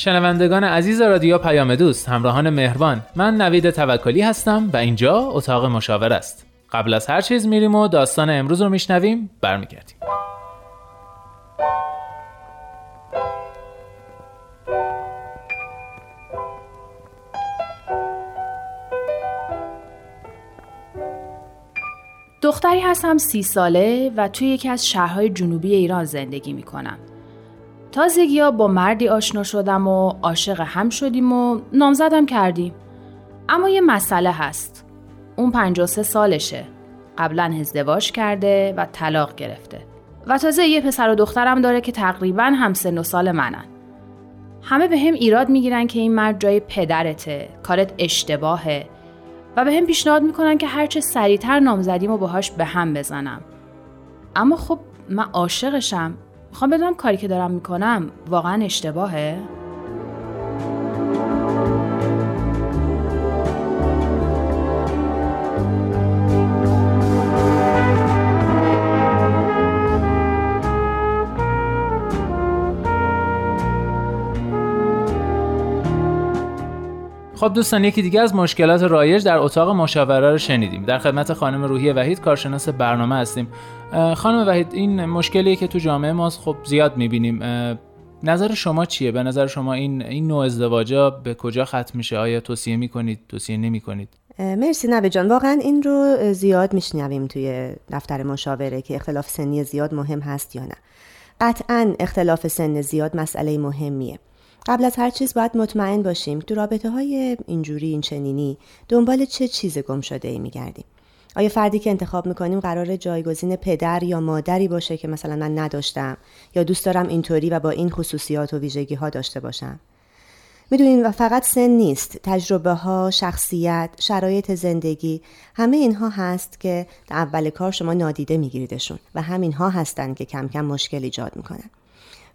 شنوندگان عزیز رادیو پیام دوست همراهان مهربان. من نوید توکلی هستم و اینجا اتاق مشاور است. قبل از هر چیز میریم و داستان امروز رو میشنویم برمیگردیم. دختری هستم سی ساله و توی یکی از شهرهای جنوبی ایران زندگی می‌کنم. تازگی ها با مردی آشنا شدم و عاشق هم شدیم و نامزدم کردیم. اما یه مسئله هست. اون 53 سالشه. قبلا ازدواج کرده و طلاق گرفته. و تازه یه پسر و دخترم داره که تقریبا هم سن و سال منن. همه به هم ایراد می‌گیرن که این مرد جای پدرته، کارت اشتباهه و به هم پیشنهاد می‌کنن که هرچه سریعتر نامزدیم و باهاش به هم بزنم. اما خب من عاشقشم می‌خوام بدونم کاری که دارم می‌کنم واقعا اشتباهه؟ خب دوستان یکی دیگه از مشکلات رایج در اتاق مشاوره رو شنیدیم. در خدمت خانم روحی وحید کارشناس برنامه هستیم. خانم وحید این مشکلیه که تو جامعه ما خب زیاد می‌بینیم. نظر شما چیه؟ به نظر شما این این نوع ازدواجا به کجا ختم میشه؟ آیا توصیه می‌کنید؟ توصیه نمی‌کنید؟ مرسی نبه جان. واقعا این رو زیاد میشنویم توی دفتر مشاوره که اختلاف سنی زیاد مهم هست یا نه. قطعا اختلاف سن زیاد مسئله مهمیه. قبل از هر چیز باید مطمئن باشیم تو رابطه های اینجوری این چنینی دنبال چه چیز گم شده ای میگردیم. آیا فردی که انتخاب می‌کنیم قرار جایگزین پدر یا مادری باشه که مثلا من نداشتم یا دوست دارم اینطوری و با این خصوصیات و ویژگی ها داشته باشم؟ می‌دونین و فقط سن نیست. تجربه ها شخصیت شرایط زندگی همه اینها هست که در اول کار شما نادیده میگیریدشون و همینها هستند که کم کم مشکل ایجاد می‌کنن.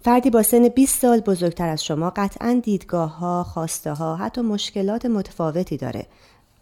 فردی با سن 20 سال بزرگتر از شما قطعا دیدگاه ها، خواسته ها، حتی مشکلات متفاوتی داره.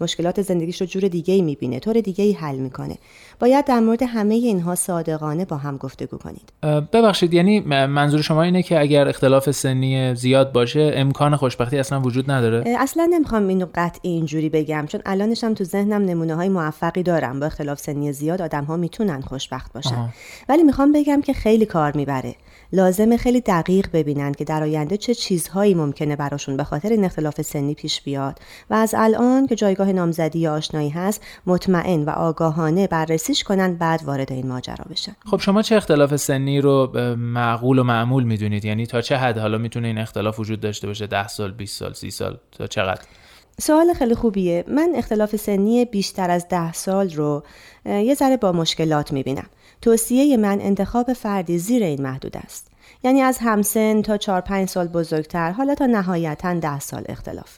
مشکلات زندگیش رو جور دیگه ای می‌بینه، طور دیگه ای حل می‌کنه. باید در مورد همه اینها صادقانه با هم گفتگو کنید. ببخشید یعنی منظور شما اینه که اگر اختلاف سنی زیاد باشه امکان خوشبختی اصلا وجود نداره؟ اصلا نمی‌خوام اینو قطعی اینجوری بگم چون الانش هم تو ذهنم نمونه های موفقی دارم با اختلاف سنی زیاد آدم ها می‌تونن خوشبخت باشن. ولی می‌خوام بگم که خیلی کار می‌بره. لازمه خیلی دقیق ببینن که در آینده چه چیزهایی ممکنه براشون به خاطر این اختلاف سنی پیش بیاد. و از الان که جایگاه نامزدی یا آشنایی هست مطمئن و آگاهانه بررسیش کنن بعد وارد این ماجرا بشن. خب شما چه اختلاف سنی رو معقول و معمول می‌دونید؟ یعنی تا چه حد؟ حالا می‌تونه این اختلاف وجود داشته باشه 10 سال 20 سال 30 سال تا چقدر سوال خیلی خوبیه. من اختلاف سنی بیشتر از ده سال رو یه ذره با مشکلات می‌بینم. توصیه من انتخاب فردی زیر این محدود است. یعنی از همسن تا 4 5 سال بزرگتر حالا تا نهایتا ده سال اختلاف.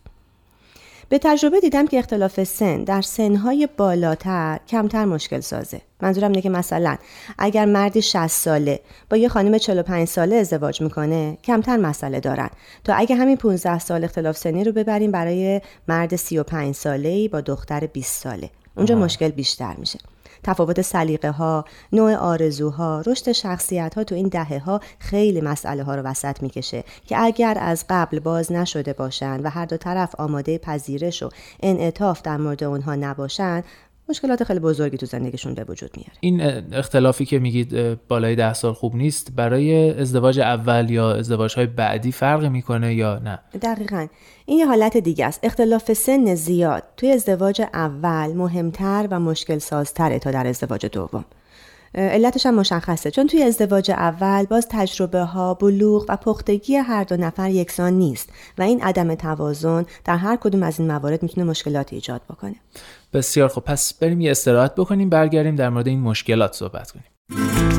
به تجربه دیدم که اختلاف سن در سنهای بالاتر کمتر مشکل سازه. منظورم اینه که مثلا اگر مردی 60 ساله با یه خانم 45 ساله ازدواج می‌کنه کمتر مسئله دارن. تا اگه همین 15 سال اختلاف سنی رو ببریم برای مرد 35 ساله با دختر 20 ساله. اونجا مشکل بیشتر میشه. تفاوت سلیقه ها، نوع آرزوها، رشد شخصیت ها تو این دهه ها خیلی مسئله ها رو وسط می‌کشه که اگر از قبل باز نشده باشند و هر دو طرف آماده پذیرش و انعطاف در مورد اونها نباشند مشکلات خیلی بزرگی تو زندگیشون به وجود میاره. این اختلافی که میگید بالای ده سال خوب نیست برای ازدواج اول یا ازدواج های بعدی فرق می‌کنه یا نه؟ دقیقا. این یه حالت دیگه است. اختلاف سن زیاد. توی ازدواج اول مهمتر و مشکل سازتره تا در ازدواج دوم. علتش هم مشخصه. چون توی ازدواج اول باز تجربه ها بلوغ و پختگی هر دو نفر یکسان نیست و این عدم توازن در هر کدوم از این موارد می‌تونه مشکلات ایجاد بکنه. بسیار خب پس بریم یه استراحت بکنیم برگردیم در مورد این مشکلات صحبت کنیم.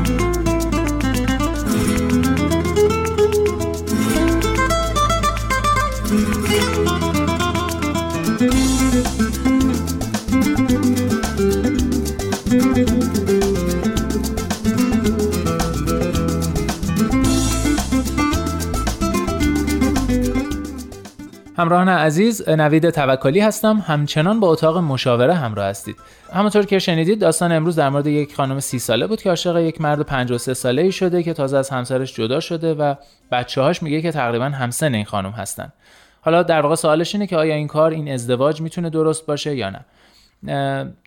همراهان عزیز نوید توکلی هستم. همچنان با اتاق مشاوره همراه هستید. همونطور که شنیدید داستان امروز در مورد یک خانم سی ساله بود که عاشق یک مرد 53 ساله ای شده که تازه از همسرش جدا شده و بچه هاش میگه که تقریبا همسن این خانم هستن. حالا در واقع سوالش اینه که آیا این کار این ازدواج می‌تونه درست باشه یا نه؟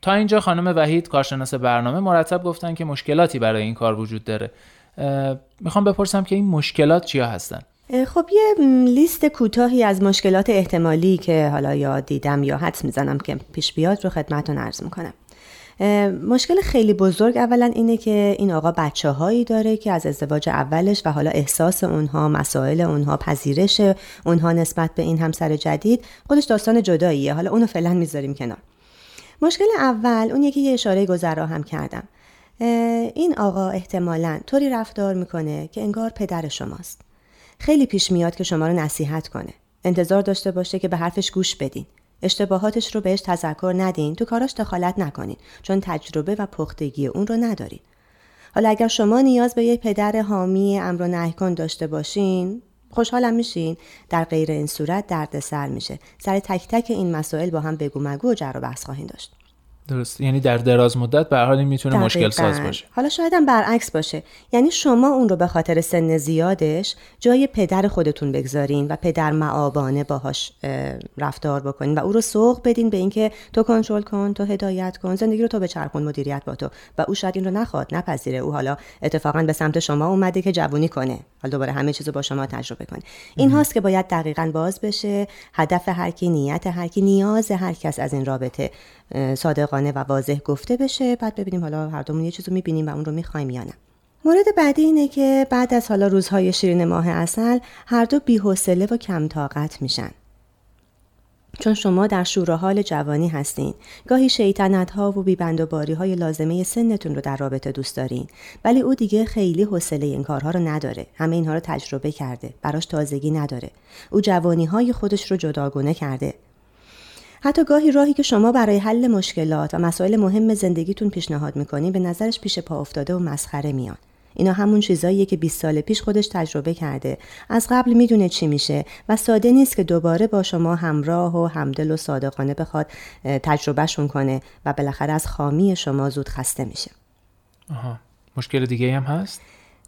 تا اینجا خانم وحید کارشناس برنامه مرتب گفتن که مشکلاتی برای این کار وجود داره. می‌خوام بپرسم که این مشکلات چیا هستن؟ خب یه لیست کوتاهی از مشکلات احتمالی که حالا یا دیدم یا حدس می‌زنم که پیش بیاد رو خدمتتون عرض می‌کنم. مشکل خیلی بزرگ اولا اینه که این آقا بچه هایی داره که از ازدواج اولش و حالا احساس اونها مسائل اونها پذیرش اونها نسبت به این همسر جدید خودش داستان جداییه. حالا اونو فعلا می‌ذاریم کنار. مشکل اول اون یکی یه اشاره گذرا هم کردم. این آقا احتمالا طوری رفتار می‌کنه که انگار پدر شماست. خیلی پیش میاد که شما رو نصیحت کنه. انتظار داشته باشه که به حرفش گوش بدین. اشتباهاتش رو بهش تذکر ندین. تو کاراش دخالت نکنین. چون تجربه و پختگی اون رو ندارین. حالا اگر شما نیاز به یه پدر حامی امر و نهی داشته باشین خوشحالم میشین. در غیر این صورت درد سر میشه. سر تک تک این مسائل با هم بگو مگو و جر و بحث خواهیم داشت. درست. یعنی در دراز مدت به حال می‌تونه مشکل ساز باشه. حالا شاید هم برعکس باشه. یعنی شما اون رو به خاطر سن زیادش جای پدر خودتون بگذارین و پدر معابانه باهاش رفتار بکنین و او رو سوق بدین به اینکه تو کنترل کن تو هدایت کن زندگی رو تو به چرخون مدیریت با تو. و او شاید این رو نخواد نپذیره. او حالا اتفاقا به سمت شما اومده که جوونی کنه. حالا دوباره همه چیزو با شما تجربه کنه. این هاست که باید دقیقا باز بشه. هدف هر کی نیت هر کی نیاز هر کس از این رابطه صادقانه و واضح گفته بشه. بعد ببینیم حالا هر دومون یه چیزو می‌بینیم و اون رو می‌خوایم یا نه. مورد بعدی اینه که بعد از حالا روزهای شیرین ماه اصل هر دو بیحوصله و کم طاقت میشن. چون شما در شور حال جوانی هستین. گاهی شیطنت ها و بیبند و باری های لازمه سنتون رو در رابطه دوست دارین. ولی او دیگه خیلی حوصله این کارها رو نداره. همه اینها رو تجربه کرده. براش تازگی نداره. او جوانی های خودش رو جداگونه کرده. حتی گاهی راهی که شما برای حل مشکلات و مسائل مهم زندگیتون پیشنهاد می‌کنین به نظرش پیش پا افتاده و مسخره میان. اینا همون چیزاییه که 20 سال پیش خودش تجربه کرده. از قبل می‌دونه چی میشه و ساده نیست که دوباره با شما همراه و همدل و صادقانه بخواد تجربهشون کنه و بالاخره از خامی شما زود خسته میشه. آها. مشکل دیگه هم هست؟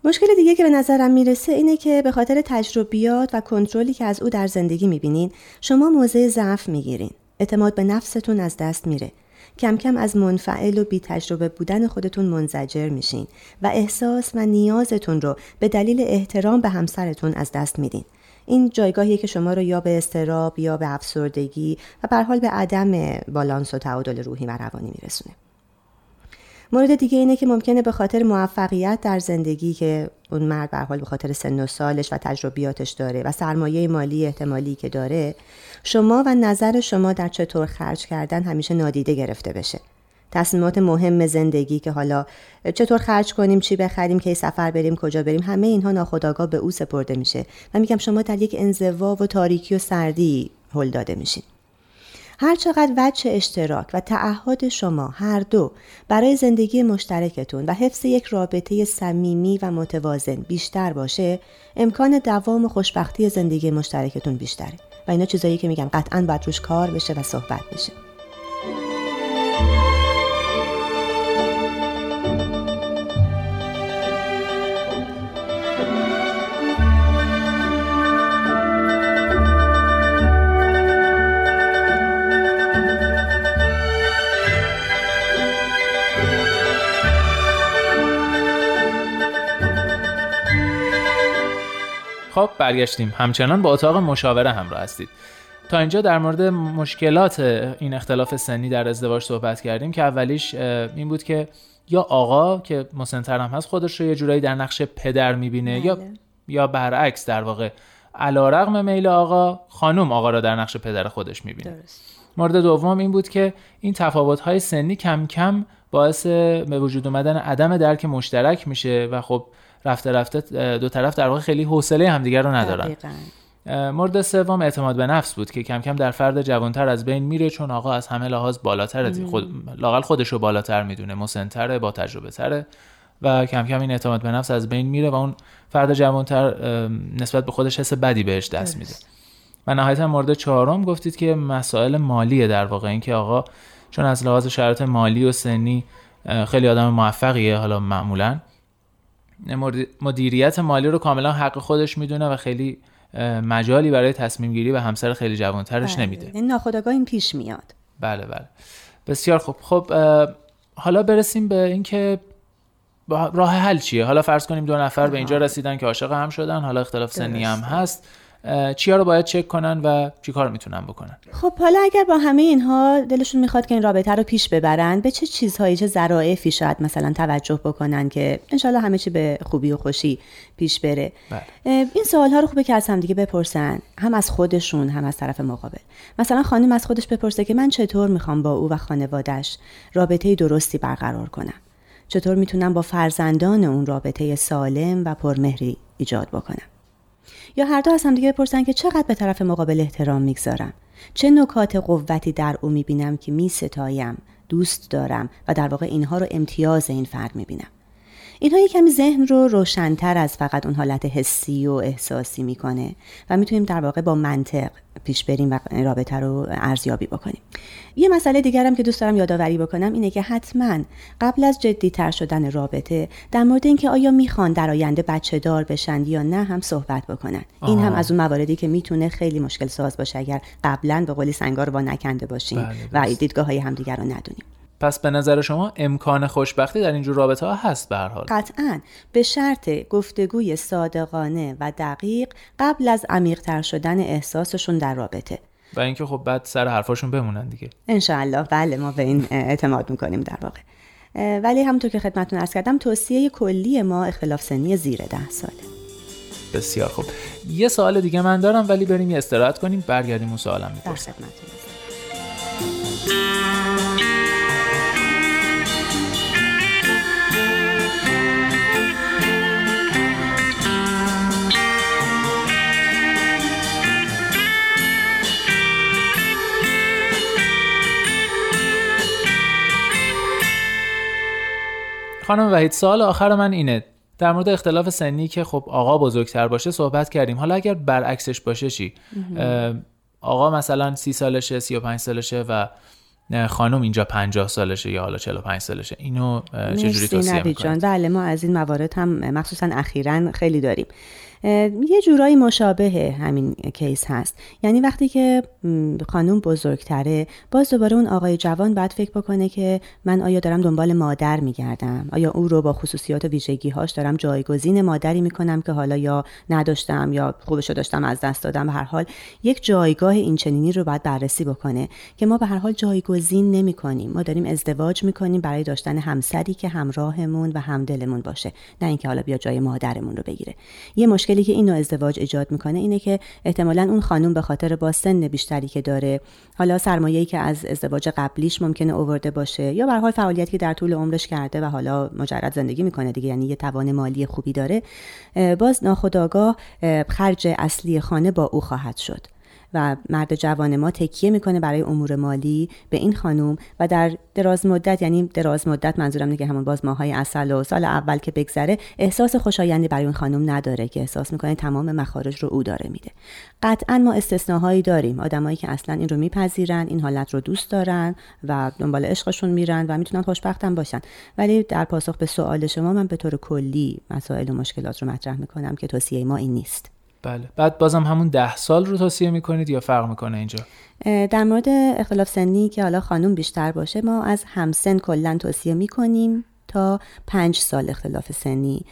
مشکل دیگه که به نظرم می‌رسه اینه که به خاطر تجربیات و کنترلی که از او در زندگی می‌بینین شما موضع ضعف می‌گیرین. اعتماد به نفستون از دست میره کم کم از منفعل و بی تجربه بودن خودتون منزجر میشین و احساس و نیازتون رو به دلیل احترام به همسرتون از دست میدین. این جایگاهیه که شما رو یا به استراب یا به افسردگی و به حال به عدم بالانس و تعادل روحی و روانی میرسونه. مورد دیگه اینه که ممکنه به خاطر موفقیت در زندگی که اون مرد به حال به خاطر سن و سالش و تجربیاتش داره و سرمایه مالی احتمالی که داره شما و نظر شما در چطور خرج کردن همیشه نادیده گرفته بشه. تصمیمات مهم زندگی که حالا چطور خرج کنیم چی بخریم کی سفر بریم کجا بریم همه اینها ناخودآگاه به او سپرده میشه. و میگم شما در یک انزوا و تاریکی و سردی هل داده میشین. هر چقدر وجه اشتراک و تعهد شما هر دو برای زندگی مشترکتون و حفظ یک رابطه صمیمی و متوازن بیشتر باشه امکان دوام و خوشبختی زندگی مشترکتون بیشتره. و اینا چیزایی که میگم قطعا باید روش کار بشه و صحبت بشه. خب برگشتیم. همچنان با اتاق مشاوره همراه هستید. تا اینجا در مورد مشکلات این اختلاف سنی در ازدواج صحبت کردیم که اولیش این بود که یا آقا که مسنتر هم هست خودش رو یه جورایی در نقش پدر می‌بینه یا بله. یا برعکس در واقع علا رقم میل آقا خانم آقا را در نقش پدر خودش می‌بینه. درست. مورد دوم این بود که این تفاوت‌های سنی کم کم باعث به وجود اومدن عدم درک مشترک میشه و خب رفته رفته دو طرف در واقع خیلی حوصله همدیگر رو ندارن. دقیقاً. مورد سوم اعتماد به نفس بود که کم کم در فرد جوانتر از بین میره چون آقا از همه لحاظ بالاتره. خود لاقل خودش رو بالاتر می‌دونه مسنتره با تجربه تره و کم کم این اعتماد به نفس از بین میره و اون فرد جوانتر نسبت به خودش حس بدی بهش دست میده. و نهایتا مورد چهارم گفتید که مسائل مالیه در واقع. اینکه آقا چون از لحاظ شرایط مالی و سنی خیلی آدم موفقیه حالا معمولا. مدیریت مالی رو کاملا حق خودش می‌دونه و خیلی مجالی برای تصمیم گیری و همسر خیلی جوانترش بله. نمیده. این ناخودآگاه این پیش میاد. بله بله. بسیار خوب. خب حالا برسیم به اینکه راه حل چیه؟ حالا فرض کنیم دو نفر به اینجا رسیدن که عاشق هم شدن حالا اختلاف سنی هم هست. چیا رو باید چک کنن و چی کار می‌تونن بکنن؟ خب حالا اگر با همه اینها دلشون می‌خواد که این رابطه رو پیش ببرن به چه چیزهایی چه ذرائفی شاید مثلا توجه بکنن که انشالله همه چی به خوبی و خوشی پیش بره؟ بله. این سوال ها رو خوبه که از هم دیگه بپرسن هم از خودشون هم از طرف مقابل. مثلا خانم از خودش بپرسه که من چطور می‌خوام با او و خانوادش رابطه درستی برقرار کنم؟ چطور می‌تونم با فرزندان اون رابطه سالم و پرمهری ایجاد بکنم؟ یا هر دو از هم دیگه بپرسن که چقدر به طرف مقابل احترام می‌گذارم؟ چه نکات قوتی در او می‌بینم که میستایم دوست دارم و در واقع اینها رو امتیاز این فرد می‌بینم؟ اینها یک کمی ذهن رو روشنتر از فقط اون حالت حسی و احساسی می‌کنه و می‌تونیم در واقع با منطق پیش بریم و رابطه رو ارزیابی بکنیم. یه مسئله دیگرم که دوست دارم یادآوری بکنم اینه که حتما قبل از جدی تر شدن رابطه در مورد اینکه آیا می‌خوان در آینده بچه دار بشن یا نه هم صحبت بکنن. این هم از اون مواردی که می‌تونه خیلی مشکل ساز باشه اگر قبلا به قولی سنگار با نکنده باشیم بله، و دیدگاه های همدیگر رو ندونیم. پس به نظر شما امکان خوشبختی در اینجور رابطه ها هست به هر حال؟ قطعا. به شرط گفتگوی صادقانه و دقیق قبل از عمیقتر شدن احساسشون در رابطه. و اینکه خب بعد سر حرفاشون بمونن دیگه. انشاءالله. بله ما به این اعتماد می‌کنیم در واقع. ولی همونطور که خدمتتون ارز کردم توصیه کلی ما اختلاف سنی زیر ده ساله. بسیار خوب. یه سوال دیگه من دارم ولی بریم یه استراحت کنیم برگردیم اون سوالم در می‌پرسم خانم وحید سوال آخر من اینه. در مورد اختلاف سنی که خب آقا بزرگتر باشه صحبت کردیم. حالا اگر برعکسش باشه چی؟ آقا مثلا سی سالشه سی و پنج سالشه و خانم اینجا 50 سالشه یا حالا 45 سالشه. اینو چجوری توصیه می‌کنید بله ما از این موارد هم مخصوصا اخیرا خیلی داریم. یه جورایی مشابه همین کیس هست. یعنی وقتی که خانوم بزرگتره باز دوباره اون آقای جوان باید فکر بکنه که من آیا دارم دنبال مادر میگردم؟ آیا او رو با خصوصیات و ویژگی هاش دارم جایگزین مادری می‌کنم که حالا یا نداشتم یا خوبش رو داشتم از دست دادم؟ به هر حال یک جایگاه این چنینی رو باید بررسی بکنه که ما به هر حال جایگزین نمی کنیم ما داریم ازدواج می‌کنیم برای داشتن همسری که همراهمون و همدلمون باشه نه اینکه حالا بیا جای مادرمون رو بگیره. یه مشکل مشکلی که این نوع ازدواج ایجاد می‌کنه اینه که احتمالا اون خانم به خاطر با سن بیشتری که داره حالا سرمایه‌ای که از ازدواج قبلیش ممکنه اوورده باشه یا به حال فعالیتی که در طول عمرش کرده و حالا مجرد زندگی می‌کنه دیگه یعنی یه توان مالی خوبی داره باز ناخودآگاه خرج اصلی خانه با او خواهد شد. و مرد جوان ما تکیه می‌کنه برای امور مالی به این خانوم و در دراز مدت یعنی دراز مدت منظورم دیگه همون باز ماهای اصل و سال اول که بگذره احساس خوشایندی برای اون خانوم نداره که احساس می‌کنه تمام مخارج رو او داره میده. قطعا ما استثناهایی داریم. آدمایی که اصلا این رو میپذیرن این حالت رو دوست دارن و دنبال عشقشون میرن و می‌تونن خوشبختم باشن. ولی در پاسخ به سوال شما من به طور کلی مسائل و مشکلات رو مطرح می‌کنم که توصیه ما این نیست. بله. بعد بازم همون ده سال رو توصیه می‌کنید یا فرق می‌کنه اینجا؟ در مورد اختلاف سنی که حالا خانوم بیشتر باشه ما از همسن کلا توصیه می‌کنیم تا پنج سال اختلاف سنی.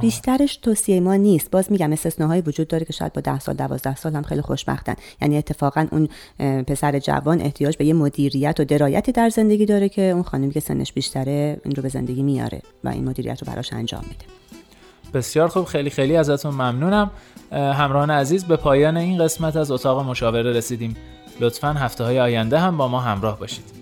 بیشترش توصیه ما نیست. باز میگم استثناهایی وجود داره که شاید با ده سال دوازده سال هم خیلی خوشبختن. یعنی اتفاقا اون پسر جوان احتیاج به یه مدیریت و درایتی در زندگی داره که اون خانمی که سنش بیشتره این رو به زندگی میاره و این مدیریت رو براش انجام میده. بسیار خوب خیلی خیلی ازتون ممنونم. همراهان عزیز به پایان این قسمت از اتاق مشاوره رسیدیم. لطفا هفته های آینده هم با ما همراه باشید.